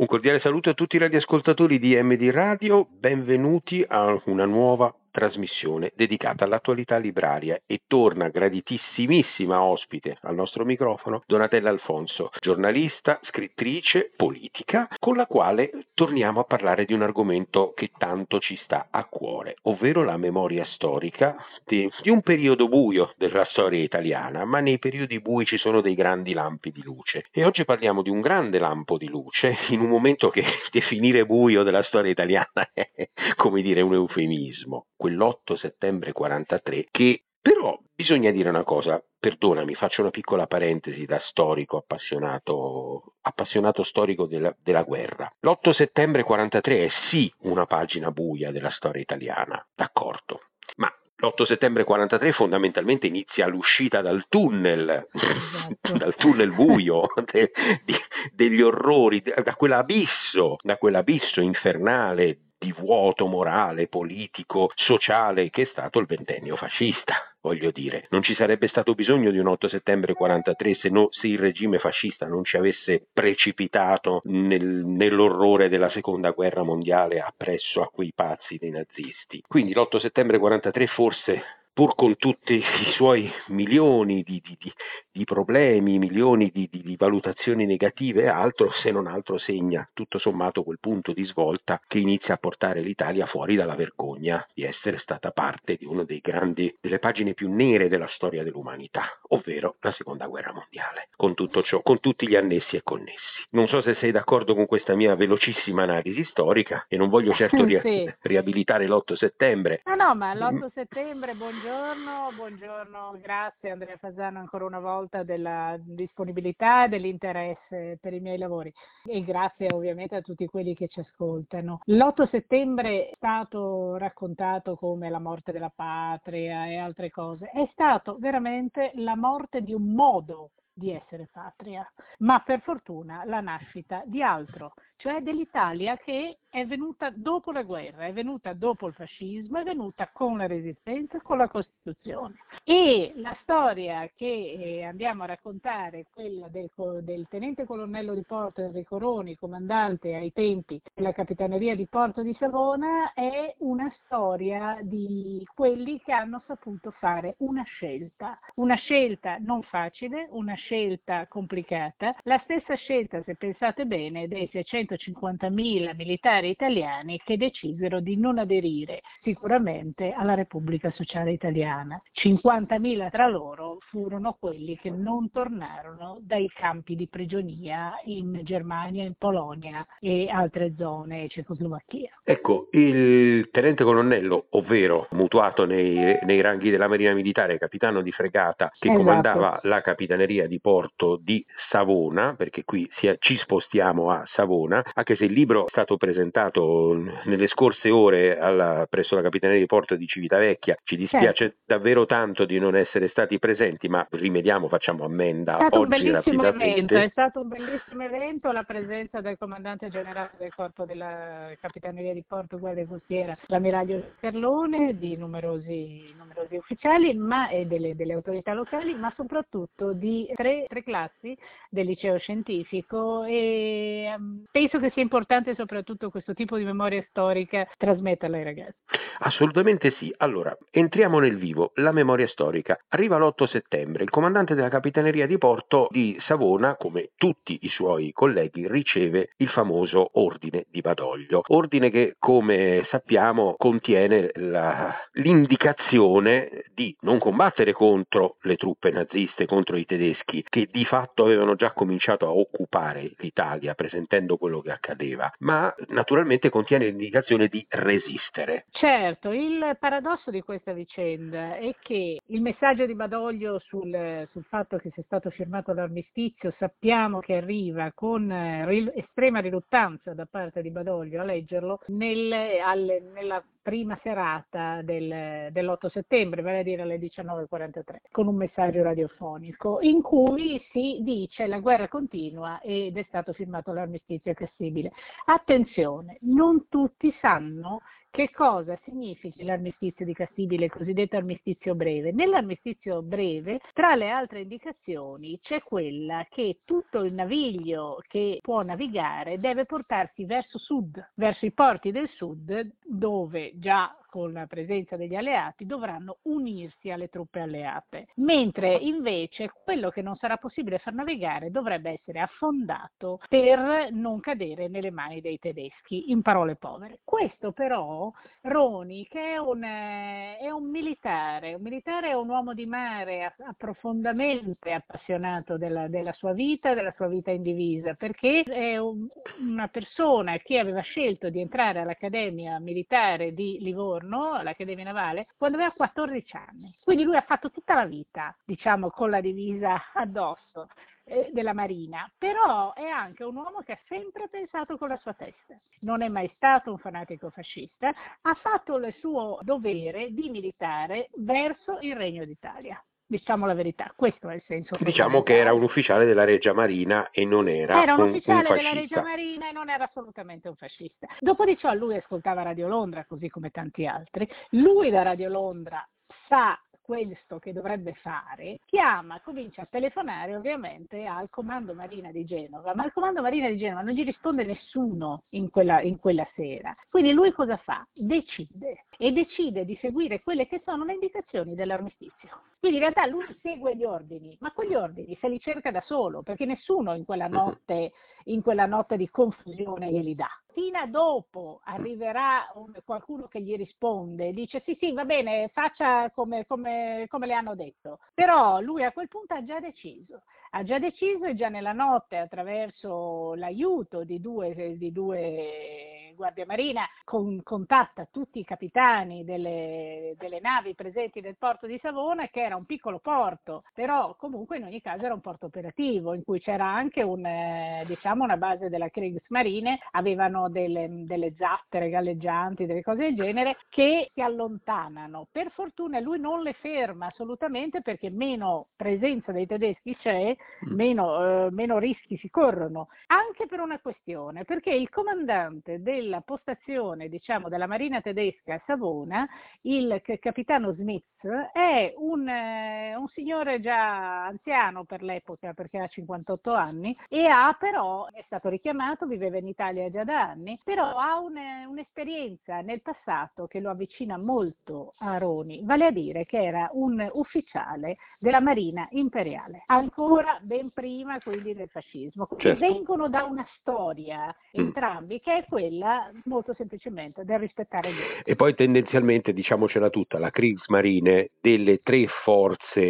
Un cordiale saluto a tutti i radioascoltatori di MD Radio, benvenuti a una nuova trasmissione dedicata all'attualità libraria e torna graditissima ospite al nostro microfono Donatella Alfonso, giornalista, scrittrice, politica, con la quale torniamo a parlare di un argomento che tanto ci sta a cuore, ovvero la memoria storica di, di un periodo buio della storia italiana, ma nei periodi bui ci sono dei grandi lampi di luce. E oggi parliamo di un grande lampo di luce in un momento che definire buio della storia italiana è come dire un eufemismo quell'8 settembre 43 che però bisogna dire una cosa, perdonami, faccio una piccola parentesi da storico appassionato, appassionato storico della, della guerra. L'8 settembre 43 è sì una pagina buia della storia italiana, d'accordo, ma l'8 settembre 43 fondamentalmente inizia l'uscita dal tunnel, esatto. dal tunnel buio, de, de, degli orrori, da quell'abisso, da quell'abisso infernale di vuoto morale, politico, sociale che è stato il ventennio fascista. Voglio dire, non ci sarebbe stato bisogno di un 8 settembre 43 se, no, se il regime fascista non ci avesse precipitato nel, nell'orrore della seconda guerra mondiale appresso a quei pazzi dei nazisti. Quindi l'8 settembre 43 forse pur con tutti i suoi milioni di, di, di, di problemi, milioni di, valutazioni negative e altro, se non altro segna tutto sommato quel punto di svolta che inizia a portare l'Italia fuori dalla vergogna di essere stata parte di una delle pagine più nere della storia dell'umanità, ovvero la seconda guerra mondiale, con tutto ciò, con tutti gli annessi e connessi. Non so se sei d'accordo con questa mia velocissima analisi storica e non voglio certo ri- sì. riabilitare l'8 settembre. No, no, ma l'8 settembre, buongiorno buongiorno, buongiorno, grazie Andrea Fasano ancora una volta della disponibilità e dell'interesse per i miei lavori e grazie ovviamente a tutti quelli che ci ascoltano. L'8 settembre è stato raccontato come la morte della patria e altre cose, è stato veramente la morte di un modo di essere patria, ma per fortuna la nascita di altro, cioè dell'Italia che è venuta dopo la guerra, è venuta dopo il fascismo, è venuta con la resistenza, con la Costituzione. E la storia che eh, andiamo a raccontare, quella del, del tenente colonnello di Porto Enrico Roni, comandante ai tempi della capitaneria di Porto di Savona, è una storia di quelli che hanno saputo fare una scelta, una scelta non facile, una scelta complicata, la stessa scelta, se pensate bene, dei 600 150.000 militari italiani che decisero di non aderire sicuramente alla Repubblica Sociale Italiana. 50.000 tra loro furono quelli che non tornarono dai campi di prigionia in Germania, in Polonia e altre zone, Cecoslovacchia. Ecco, il tenente colonnello, ovvero mutuato nei, nei ranghi della Marina Militare, capitano di fregata che esatto. comandava la capitaneria di porto di Savona, perché qui ci spostiamo a Savona, anche se il libro è stato presentato nelle scorse ore alla, presso la Capitaneria di Porto di Civitavecchia. Ci dispiace certo. davvero tanto di non essere stati presenti, ma rimediamo, facciamo ammenda è stato oggi evento, È stato un bellissimo evento la presenza del comandante generale del corpo della Capitaneria di Porto Guardia Costiera, l'ammiraglio Carlone, di numerosi, numerosi ufficiali ma, e delle, delle, autorità locali, ma soprattutto di tre, tre classi del liceo scientifico e um, penso che sia importante soprattutto questo tipo di memoria storica trasmetterla ai ragazzi? Assolutamente sì. Allora, entriamo nel vivo. La memoria storica. Arriva l'8 settembre. Il comandante della Capitaneria di Porto di Savona, come tutti i suoi colleghi, riceve il famoso ordine di Badoglio. Ordine che, come sappiamo, contiene la, l'indicazione di non combattere contro le truppe naziste, contro i tedeschi, che di fatto avevano già cominciato a occupare l'Italia, presentendo quello che accadeva, ma naturalmente contiene l'indicazione di resistere. Certo, il paradosso di questa vicenda è che il messaggio di Badoglio sul, sul fatto che sia stato firmato l'armistizio sappiamo che arriva con eh, estrema riluttanza da parte di Badoglio a leggerlo nel, al, nella prima serata del, dell'8 settembre, vale a dire alle 19.43, con un messaggio radiofonico in cui si dice la guerra continua ed è stato firmato l'armistizio accessibile. Attenzione, non tutti sanno Che cosa significa l'armistizio di Cassibile, il cosiddetto armistizio breve? Nell'armistizio breve, tra le altre indicazioni, c'è quella che tutto il naviglio che può navigare deve portarsi verso sud, verso i porti del sud, dove già con la presenza degli alleati dovranno unirsi alle truppe alleate, mentre invece quello che non sarà possibile far navigare dovrebbe essere affondato per non cadere nelle mani dei tedeschi, in parole povere. Questo però Roni, che è un, è un militare, un militare è un uomo di mare profondamente appassionato della, della sua vita, della sua vita in divisa, perché è un, una persona che aveva scelto di entrare all'Accademia Militare di Livorno giorno all'Accademia Navale quando aveva 14 anni. Quindi lui ha fatto tutta la vita, diciamo, con la divisa addosso eh, della Marina, però è anche un uomo che ha sempre pensato con la sua testa. Non è mai stato un fanatico fascista, ha fatto il suo dovere di militare verso il Regno d'Italia diciamo la verità, questo è il senso. Diciamo che era un ufficiale della Regia Marina e non era, era un, un ufficiale un della Regia Marina e non era assolutamente un fascista. Dopo di ciò lui ascoltava Radio Londra, così come tanti altri. Lui da Radio Londra sa questo che dovrebbe fare, chiama, comincia a telefonare ovviamente al comando marina di Genova, ma al comando marina di Genova non gli risponde nessuno in quella, in quella sera. Quindi lui cosa fa? Decide e decide di seguire quelle che sono le indicazioni dell'armistizio. Quindi in realtà lui segue gli ordini, ma quegli ordini se li cerca da solo, perché nessuno in quella notte, in quella notte di confusione glieli dà. Fino a dopo arriverà un, qualcuno che gli risponde, dice sì sì va bene, faccia come, come, come le hanno detto, però lui a quel punto ha già deciso, ha già deciso e già nella notte attraverso l'aiuto di due, di due Guardia Marina con, contatta tutti i capitani delle, delle, navi presenti nel porto di Savona, che era un piccolo porto, però comunque in ogni caso era un porto operativo, in cui c'era anche un, eh, diciamo una base della Kriegsmarine, avevano delle, delle zattere galleggianti, delle cose del genere, che si allontanano. Per fortuna lui non le ferma assolutamente perché meno presenza dei tedeschi c'è, mm. meno, eh, meno rischi si corrono. Anche per una questione, perché il comandante del della postazione diciamo, della Marina tedesca a Savona, il capitano Smith è un, eh, un, signore già anziano per l'epoca perché ha 58 anni e ha però, è stato richiamato, viveva in Italia già da anni, però ha un, un'esperienza nel passato che lo avvicina molto a Roni, vale a dire che era un ufficiale della Marina imperiale, ancora ben prima quindi del fascismo. Certo. Vengono da una storia mm. entrambi mm. che è quella molto semplicemente del rispettare gli altri. E poi tendenzialmente, diciamocela tutta, la Kriegsmarine delle tre forze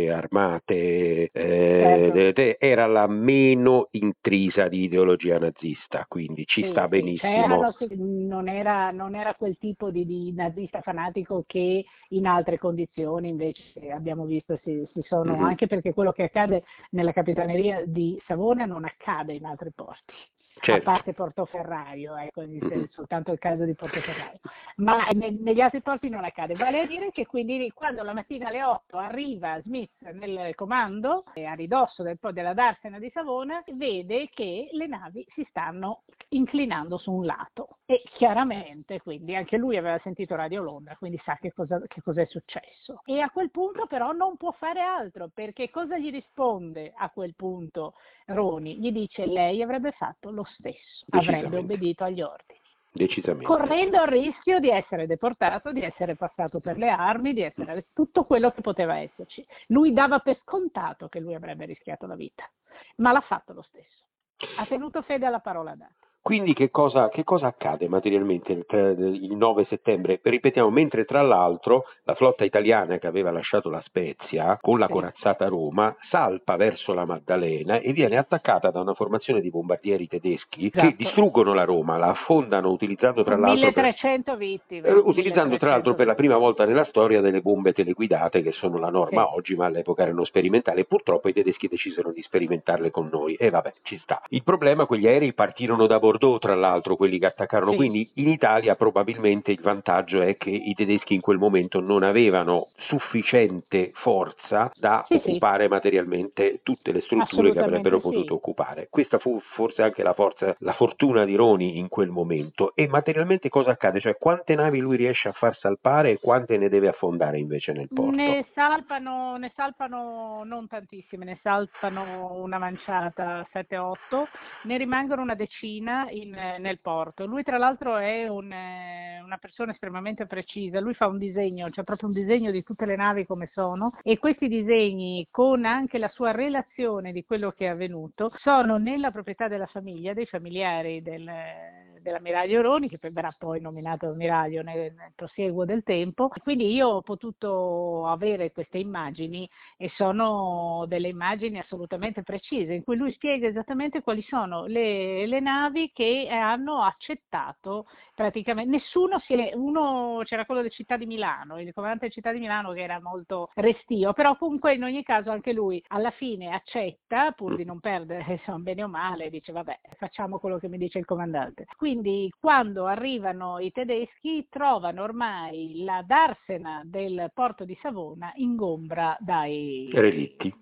armate eh, certo. era la meno intrisa di ideologia nazista, quindi ci sì, sta benissimo. Sì, non, era, non, era, quel tipo di, di, nazista fanatico che in altre condizioni invece abbiamo visto si, si sono, mm-hmm. anche perché quello che accade nella capitaneria di Savona non accade in altri posti certo. a parte Portoferraio, ecco, mm-hmm. soltanto il caso di Portoferraio, ma ne, negli altri porti non accade. Vale a dire che quindi quando la mattina alle 8 arriva Smith nel comando, a ridosso del, della Darsena di Savona, vede che le navi si stanno inclinando su un lato e chiaramente quindi anche lui aveva sentito Radio Londra, quindi sa che cosa, che cosa è successo. E a quel punto però non può fare altro perché cosa gli risponde a quel punto Roni? Gli dice lei avrebbe fatto lo stesso, avrebbe obbedito agli ordini. Correndo il rischio di essere deportato, di essere passato per le armi, di essere tutto quello che poteva esserci. Lui dava per scontato che lui avrebbe rischiato la vita, ma l'ha fatto lo stesso. Ha tenuto fede alla parola data. Quindi che cosa, che cosa, accade materialmente il 9 settembre? Ripetiamo, mentre tra l'altro la flotta italiana che aveva lasciato la Spezia con la corazzata Roma salpa verso la Maddalena e viene attaccata da una formazione di bombardieri tedeschi esatto. che distruggono la Roma, la affondano utilizzando tra l'altro 1300 per, vittime. Eh, utilizzando 1300 tra l'altro per la prima volta nella storia delle bombe teleguidate che sono la norma sì. oggi ma all'epoca erano sperimentali e purtroppo i tedeschi decisero di sperimentarle con noi e vabbè ci sta. Il problema quegli aerei partirono da Bologna Bordeaux, tra l'altro, quelli che attaccarono. Sì. Quindi in Italia probabilmente il vantaggio è che i tedeschi in quel momento non avevano sufficiente forza da Sì, sì. occupare materialmente tutte le strutture che avrebbero sì. potuto occupare. Questa fu forse anche la forza, la fortuna di Roni in quel momento. E materialmente cosa accade? Cioè quante navi lui riesce a far salpare e quante ne deve affondare invece nel porto? Ne salpano, ne salpano non tantissime, ne salpano una manciata, 7-8, ne rimangono una decina in- nel porto. Lui tra l'altro è un, eh, una persona estremamente precisa, lui fa un disegno, c'è proprio un disegno di tutte le navi come sono e questi disegni con anche la sua relazione di quello che è avvenuto sono nella proprietà della famiglia, dei familiari del, dell'ammiraglio Roni che verrà poi nominato ammiraglio nel, nel prosieguo del tempo. Quindi io ho potuto avere queste immagini e sono delle immagini assolutamente precise in cui lui spiega esattamente quali sono le, le navi che hanno accettato praticamente nessuno si è, uno c'era quello di Città di Milano, il comandante di Città di Milano che era molto restio, però comunque in ogni caso anche lui alla fine accetta pur di non perdere insomma, bene o male, dice vabbè facciamo quello che mi dice il comandante. Quindi quando arrivano i tedeschi trovano ormai la darsena del porto di Savona ingombra dai,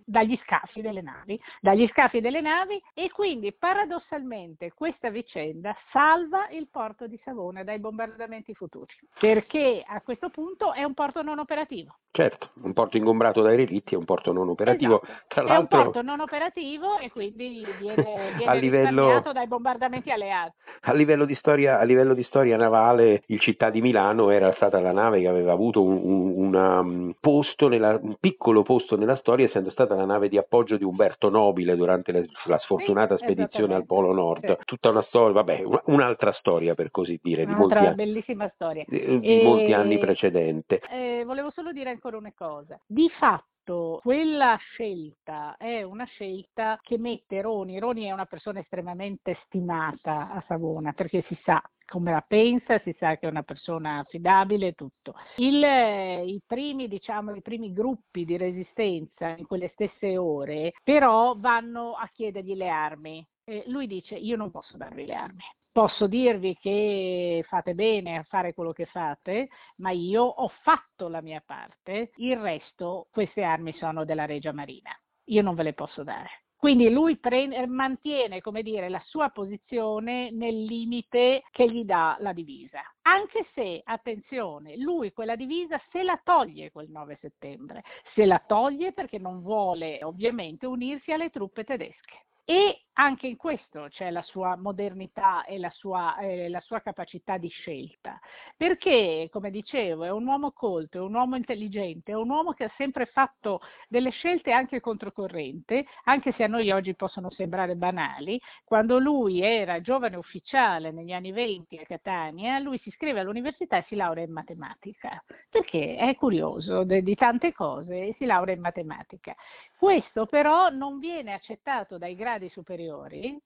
dagli scafi delle navi, dagli scafi delle navi e quindi paradossalmente questa vicenda salva il porto di Savona dai bombardamenti futuri, perché a questo punto è un porto non operativo. Certo, un porto ingombrato dai relitti è un porto non operativo. Esatto. Tra È un l'altro, porto non operativo e quindi viene, viene A livello- dai bombardamenti alleati. a livello, di storia, a livello di storia navale, il Città di Milano era stata la nave che aveva avuto un, un- una, um, posto nella- un piccolo posto nella storia, essendo stata la nave di appoggio di Umberto Nobile durante la, la sfortunata Sì, spedizione al. Polo Nord. Sì. Tutta una storia, vabbè, una- un'altra storia per così dire, di molti, Un'altra anni, bellissima storia. di- di E- molti anni precedente. Eh, volevo solo dire ancora una cosa. Di fatto quella scelta è una scelta che mette Roni, Roni è una persona estremamente stimata a Savona perché si sa come la pensa, si sa che è una persona affidabile e tutto. Il, eh, I primi, diciamo, i primi gruppi di resistenza in quelle stesse ore però vanno a chiedergli le armi. E lui dice io non posso darvi le armi. Posso dirvi che fate bene a fare quello che fate, ma io ho fatto la mia parte, il resto, queste armi sono della Regia Marina, io non ve le posso dare. Quindi lui pre- mantiene, dire, la sua posizione nel limite che gli dà la divisa. Anche se, attenzione, lui quella divisa se la toglie quel 9 settembre, se la toglie perché non vuole ovviamente unirsi alle truppe tedesche. E anche in questo c'è la sua modernità e la sua, eh, la sua capacità di scelta, perché, come dicevo, è un uomo colto, è un uomo intelligente, è un uomo che ha sempre fatto delle scelte anche controcorrente, anche se a noi oggi possono sembrare banali. Quando lui era giovane ufficiale negli anni 20 a Catania, lui si iscrive all'università e si laurea in matematica, perché è curioso de- di tante cose e si laurea in matematica. Questo però non viene accettato dai gradi superiori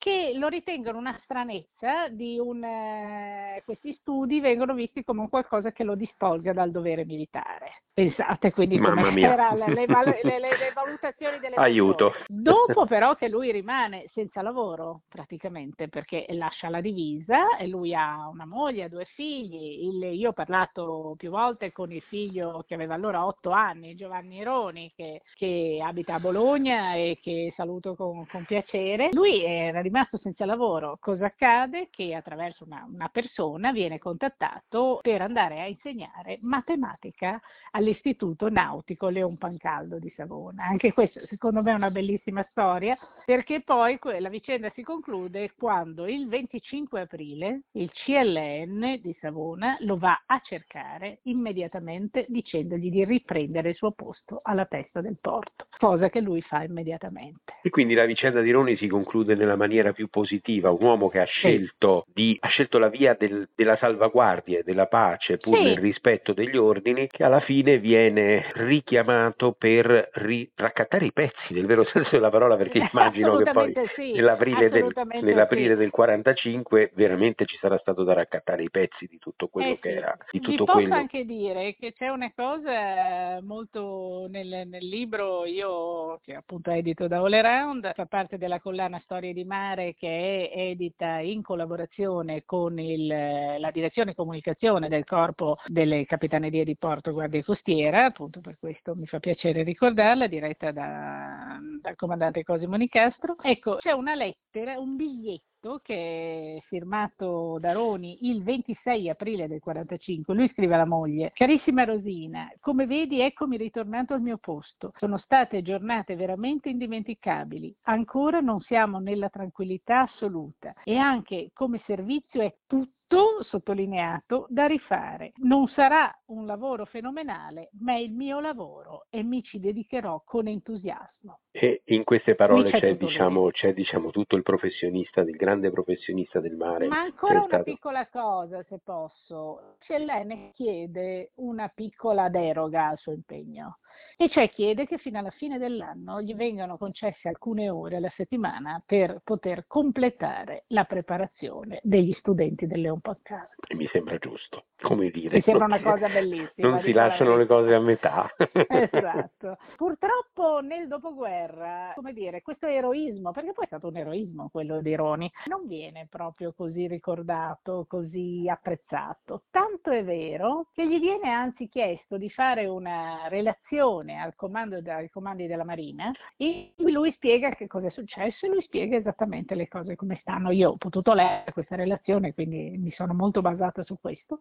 che lo ritengono una stranezza di un, eh, questi studi vengono visti come un qualcosa che lo dispolga dal dovere militare. Pensate quindi Mamma come mia. erano le, le- le- le valutazioni delle Aiuto. persone. Dopo però che lui rimane senza lavoro praticamente perché lascia la divisa e lui ha una moglie, due figli. Il- io ho parlato più volte con il figlio che aveva allora otto anni, Giovanni Roni, che, che abita a Bologna e che saluto con, con piacere. Lui era rimasto senza lavoro. Cosa accade? Che attraverso una, una persona viene contattato per andare a insegnare matematica all'Istituto Nautico Leon Pancaldo di Savona. Anche questo secondo me è una bellissima storia perché poi la vicenda si conclude quando il 25 aprile il CLN di Savona lo va a cercare immediatamente dicendogli di riprendere il suo posto alla testa del porto, cosa che lui fa immediatamente. E quindi la vicenda di Roni si conclude nella maniera più positiva, un uomo che ha scelto, di- ha scelto la via del- della salvaguardia e della pace pur Sì. nel rispetto degli ordini, che alla fine viene richiamato per ri- raccattare i pezzi nel vero senso della parola, perché immagino che poi sì, nell'aprile, del, nell'aprile sì. del 45 veramente ci sarà stato da raccattare i pezzi di tutto quello Eh che sì. era, di Vi tutto posso quello. anche dire che c'è una cosa molto nel, nel libro, io che appunto edito da All Around, fa parte della collana Storie di mare Mare che è edita in collaborazione con il, la direzione comunicazione del corpo delle capitanerie di porto Guardia Costiera, appunto per questo mi fa piacere ricordarla, diretta da, dal comandante Cosimo Nicastro. Ecco, c'è una lettera, un biglietto che è firmato da Roni il 26 aprile del 45. Lui scrive alla moglie: Carissima Rosina, come vedi, eccomi ritornato al mio posto. Sono state giornate veramente indimenticabili. Ancora non siamo nella tranquillità assoluta e anche come servizio è tutto sottolineato da rifare. Non sarà un lavoro fenomenale, ma è il mio lavoro e mi ci dedicherò con entusiasmo. E in queste parole c'è, c'è, diciamo, c'è diciamo, tutto il professionista, il grande professionista del mare. Ma ancora una stato... piccola cosa, se posso. Cellene chiede una piccola deroga al suo impegno e cioè chiede che fino alla fine dell'anno gli vengano concesse alcune ore alla settimana per poter completare la preparazione degli studenti del Leon Podcast. E mi sembra giusto, come dire. Mi sembra una cosa bellissima. Non si lasciano le cose a metà. esatto. Purtroppo nel dopoguerra, come dire, questo eroismo, perché poi è stato un eroismo quello di Roni, non viene proprio così ricordato, così apprezzato. Tanto è vero che gli viene anzi chiesto di fare una relazione relazione al comando, ai comandi della Marina e lui spiega che cosa è successo e lui spiega esattamente le cose come stanno. Io ho potuto leggere questa relazione, quindi mi sono molto basata su questo,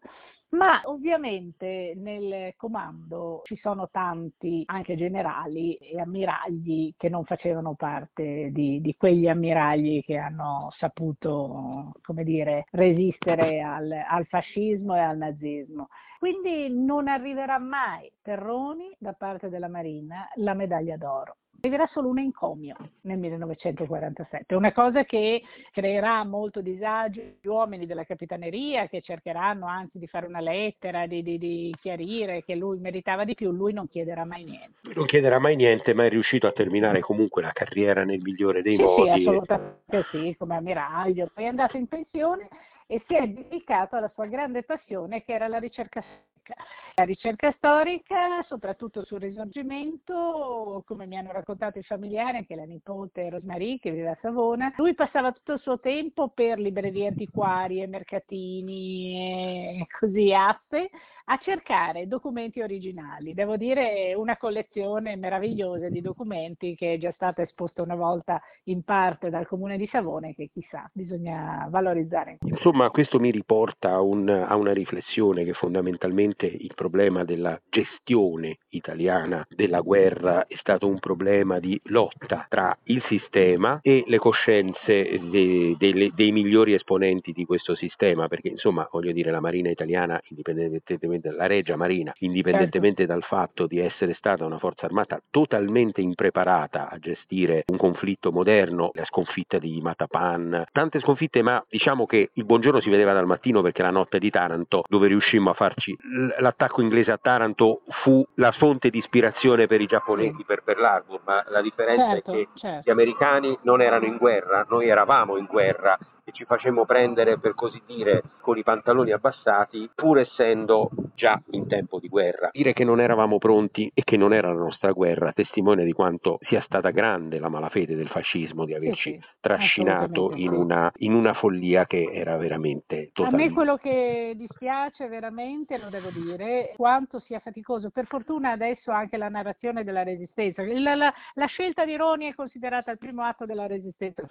ma ovviamente nel comando ci sono tanti anche generali e ammiragli che non facevano parte di, di quegli ammiragli che hanno saputo, come dire, resistere al, al fascismo e al nazismo. Quindi non arriverà mai Terroni da parte della Marina la medaglia d'oro. Arriverà solo un encomio nel 1947, una cosa che creerà molto disagio agli uomini della capitaneria che cercheranno anzi di fare una lettera, di, di, di, chiarire che lui meritava di più, lui non chiederà mai niente. Non chiederà mai niente, ma è riuscito a terminare comunque la carriera nel migliore dei sì, modi. Sì, assolutamente sì, come ammiraglio, poi è andato in pensione e si è dedicato alla sua grande passione che era la ricerca storica. La ricerca storica, soprattutto sul risorgimento, come mi hanno raccontato i familiari, anche la nipote Rosmarie che vive a Savona, lui passava tutto il suo tempo per librerie antiquarie, mercatini e così aste a cercare documenti originali. Devo dire una collezione meravigliosa di documenti che è già stata esposta una volta in parte dal comune di Savone che chissà bisogna valorizzare. Insomma questo mi riporta un, a una riflessione che fondamentalmente il problema della gestione italiana della guerra è stato un problema di lotta tra il sistema e le coscienze dei, dei, dei migliori esponenti di questo sistema perché insomma voglio dire la Marina italiana indipendentemente indipendentemente la Regia Marina, indipendentemente certo. dal fatto di essere stata una forza armata totalmente impreparata a gestire un conflitto moderno, la sconfitta di Matapan, tante sconfitte, ma diciamo che il buongiorno si vedeva dal mattino perché la notte di Taranto, dove riuscimmo a farci l'attacco inglese a Taranto, fu la fonte di ispirazione per i giapponesi per Pearl Harbor, ma la differenza certo, è che certo. gli americani non erano in guerra, noi eravamo in guerra e ci facemmo prendere, per così dire, con i pantaloni abbassati, pur essendo già in tempo di guerra. Dire che non eravamo pronti e che non era la nostra guerra testimonia di quanto sia stata grande la malafede del fascismo di averci sì, sì, trascinato in una, in una, follia che era veramente totale. A me quello che dispiace veramente, lo devo dire, quanto sia faticoso. Per fortuna adesso anche la narrazione della resistenza. La, la, la scelta di Roni è considerata il primo atto della resistenza.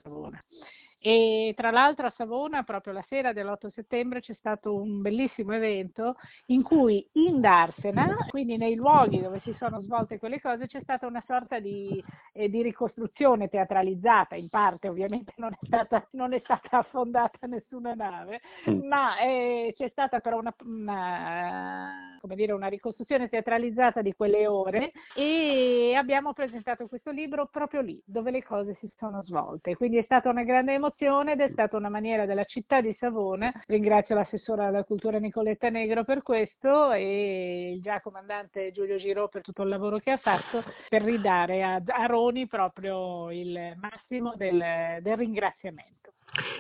E tra l'altro a Savona, proprio la sera dell'8 settembre, c'è stato un bellissimo evento in cui in Darsena, quindi nei luoghi dove si sono svolte quelle cose, c'è stata una sorta di, eh, di ricostruzione teatralizzata, in parte ovviamente non è stata, non è stata affondata nessuna nave, mm. ma eh, c'è stata però una, una, dire, una ricostruzione teatralizzata di quelle ore e abbiamo presentato questo libro proprio lì, dove le cose si sono svolte. Quindi è stata una grande emozione promozione ed è stata una maniera della città di Savona, ringrazio l'assessora alla cultura Nicoletta Negro per questo e il già comandante Giulio Giro per tutto il lavoro che ha fatto per ridare a, a Roni proprio il massimo del, del ringraziamento.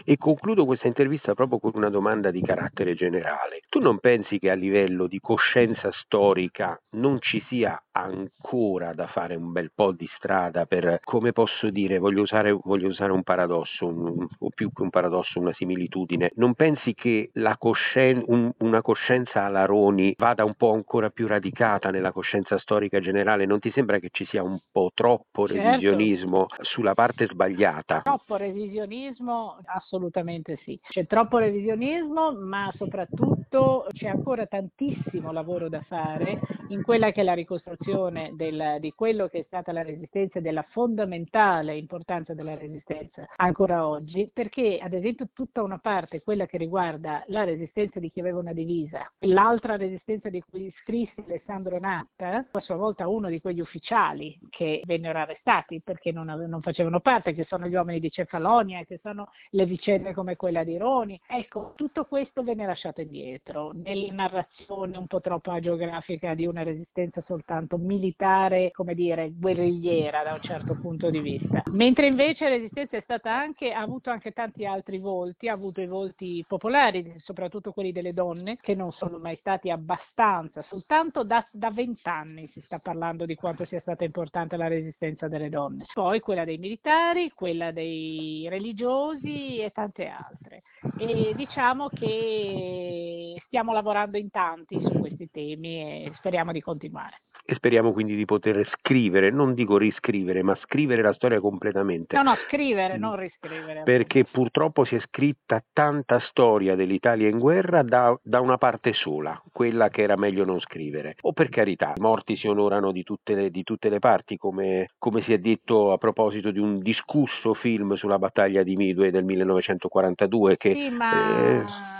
E concludo questa intervista proprio con una domanda di carattere generale. Tu non pensi che a livello di coscienza storica non ci sia ancora da fare un bel po' di strada per, come posso dire, voglio usare, voglio usare un paradosso, un, o più che un paradosso, una similitudine. Non pensi che coscien- un, una coscienza alla Roni vada un po' ancora più radicata nella coscienza storica generale? Non ti sembra che ci sia un po' troppo certo. revisionismo sulla parte sbagliata? Troppo revisionismo? Assolutamente sì. C'è troppo revisionismo, ma soprattutto c'è ancora tantissimo lavoro da fare in quella che è la ricostruzione del, di quello che è stata la resistenza e della fondamentale importanza della resistenza ancora oggi, perché ad esempio tutta una parte, quella che riguarda la resistenza di chi aveva una divisa, l'altra resistenza di cui scrisse Alessandro Natta, a sua volta uno di quegli ufficiali che vennero arrestati perché non, non facevano parte, che sono gli uomini di Cefalonia, che sono le vicende come quella di Roni. Ecco, tutto questo venne lasciato indietro nella narrazione un po' troppo agiografica di una una resistenza soltanto militare, come dire, guerrigliera da un certo punto di vista. Mentre invece la resistenza è stata anche, ha avuto anche tanti altri volti, ha avuto i volti popolari, soprattutto quelli delle donne, che non sono mai stati abbastanza, soltanto da vent'anni si sta parlando di quanto sia stata importante la resistenza delle donne. Poi quella dei militari, quella dei religiosi e tante altre. E diciamo che stiamo lavorando in tanti su questi temi e speriamo di continuare. E speriamo quindi di poter scrivere, non dico riscrivere, ma scrivere la storia completamente. No, no, scrivere, non riscrivere. Perché purtroppo si è scritta tanta storia dell'Italia in guerra da, da, una parte sola, quella che era meglio non scrivere. O per carità, i morti si onorano di tutte le, di tutte le parti, come, come, si è detto a proposito di un discusso film sulla battaglia di Midway del 1942. Che, sì, ma... Eh,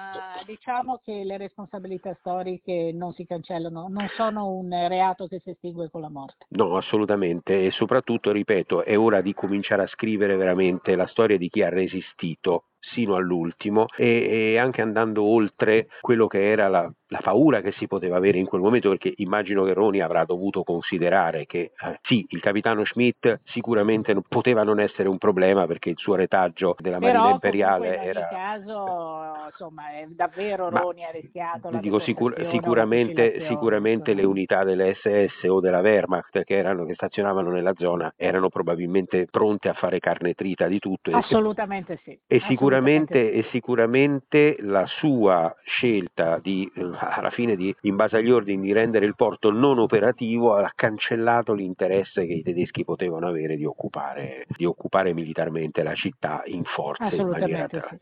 diciamo che le responsabilità storiche non si cancellano, non sono un reato che si estingue con la morte. No, assolutamente e soprattutto, ripeto, è ora di cominciare a scrivere veramente la storia di chi ha resistito sino all'ultimo e, e, anche andando oltre quello che era la, la, paura che si poteva avere in quel momento perché immagino che Roni avrà dovuto considerare che eh, sì, il capitano Schmidt sicuramente non, poteva non essere un problema perché il suo retaggio della Però, Marina Imperiale in era... caso insomma è davvero Ma, Roni ha rischiato la dico sicur- sicuramente, sicuramente le unità delle SS o della Wehrmacht che, erano, che stazionavano nella zona erano probabilmente pronte a fare carne trita di tutto assolutamente e, sì e assolutamente sicuramente, e sicuramente la sua scelta di, eh, alla fine di, in base agli ordini di rendere il porto non operativo ha cancellato l'interesse che i tedeschi potevano avere di occupare, di occupare militarmente la città in forza. In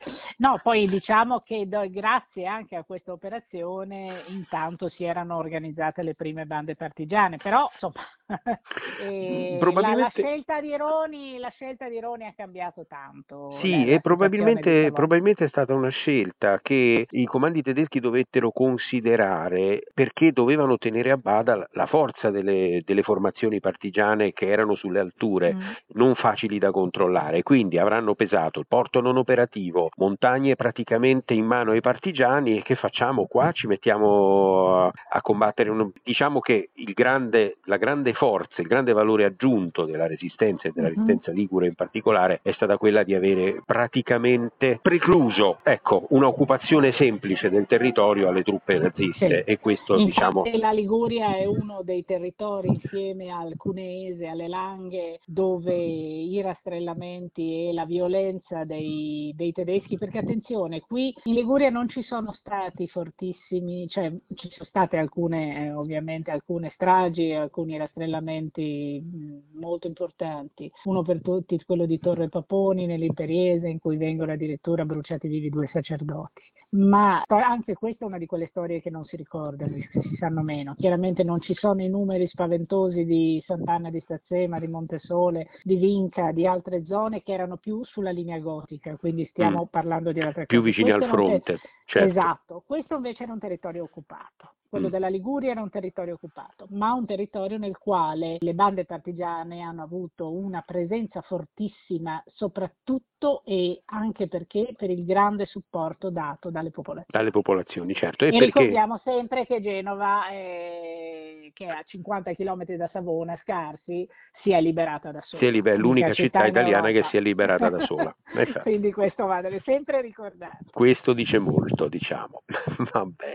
sì. No, poi diciamo che grazie anche a questa operazione intanto si erano organizzate le prime bande partigiane, però insomma Probabilmente... la, la, scelta Roni, la, scelta di Roni, ha cambiato tanto. Sì, la, e probabilmente, probabilmente, è stata una scelta che i comandi tedeschi dovettero considerare perché dovevano tenere a bada la forza delle, delle formazioni partigiane che erano sulle alture, mm. non facili da controllare. Quindi avranno pesato il porto non operativo, montagne praticamente in mano ai partigiani e che facciamo qua? Ci mettiamo a, a combattere. Un, diciamo che grande, la grande forza, il grande valore aggiunto della resistenza e della mm-hmm. resistenza ligure in particolare è stata quella di avere praticamente precluso ecco, un'occupazione semplice del territorio alle truppe naziste sì. e questo Infatti, diciamo la Liguria è uno dei territori insieme al Cuneese, alle Langhe dove i rastrellamenti e la violenza dei, dei tedeschi perché attenzione qui in Liguria non ci sono stati fortissimi cioè ci sono state alcune eh, ovviamente alcune stragi alcuni rastrellamenti rastrellamenti molto importanti, uno per tutti quello di Torre Paponi nell'Imperiese in cui vengono addirittura bruciati vivi due sacerdoti. Ma anche questa è una di quelle storie che non si ricordano, che si sanno meno. Chiaramente non ci sono i numeri spaventosi di Sant'Anna di Stazzema, di Montesole, di Vinca, di altre zone che erano più sulla linea gotica, quindi stiamo mm. parlando di altre cose. Più vicini al fronte. Certo. Esatto, questo invece era un territorio occupato. Quello mm. della Liguria era un territorio occupato, ma un territorio nel quale le bande partigiane hanno avuto una presenza fortissima, soprattutto e anche perché per il grande supporto dato dalle popolazioni. Dalle popolazioni, certo. E, e perché... ricordiamo sempre che Genova, è, che è a 50 km da Savona, Scarsi, si è liberata da sola. Si liber- l'unica città, città italiana che si è liberata da sola. Quindi questo va sempre ricordato. Questo dice molto, diciamo. va bene.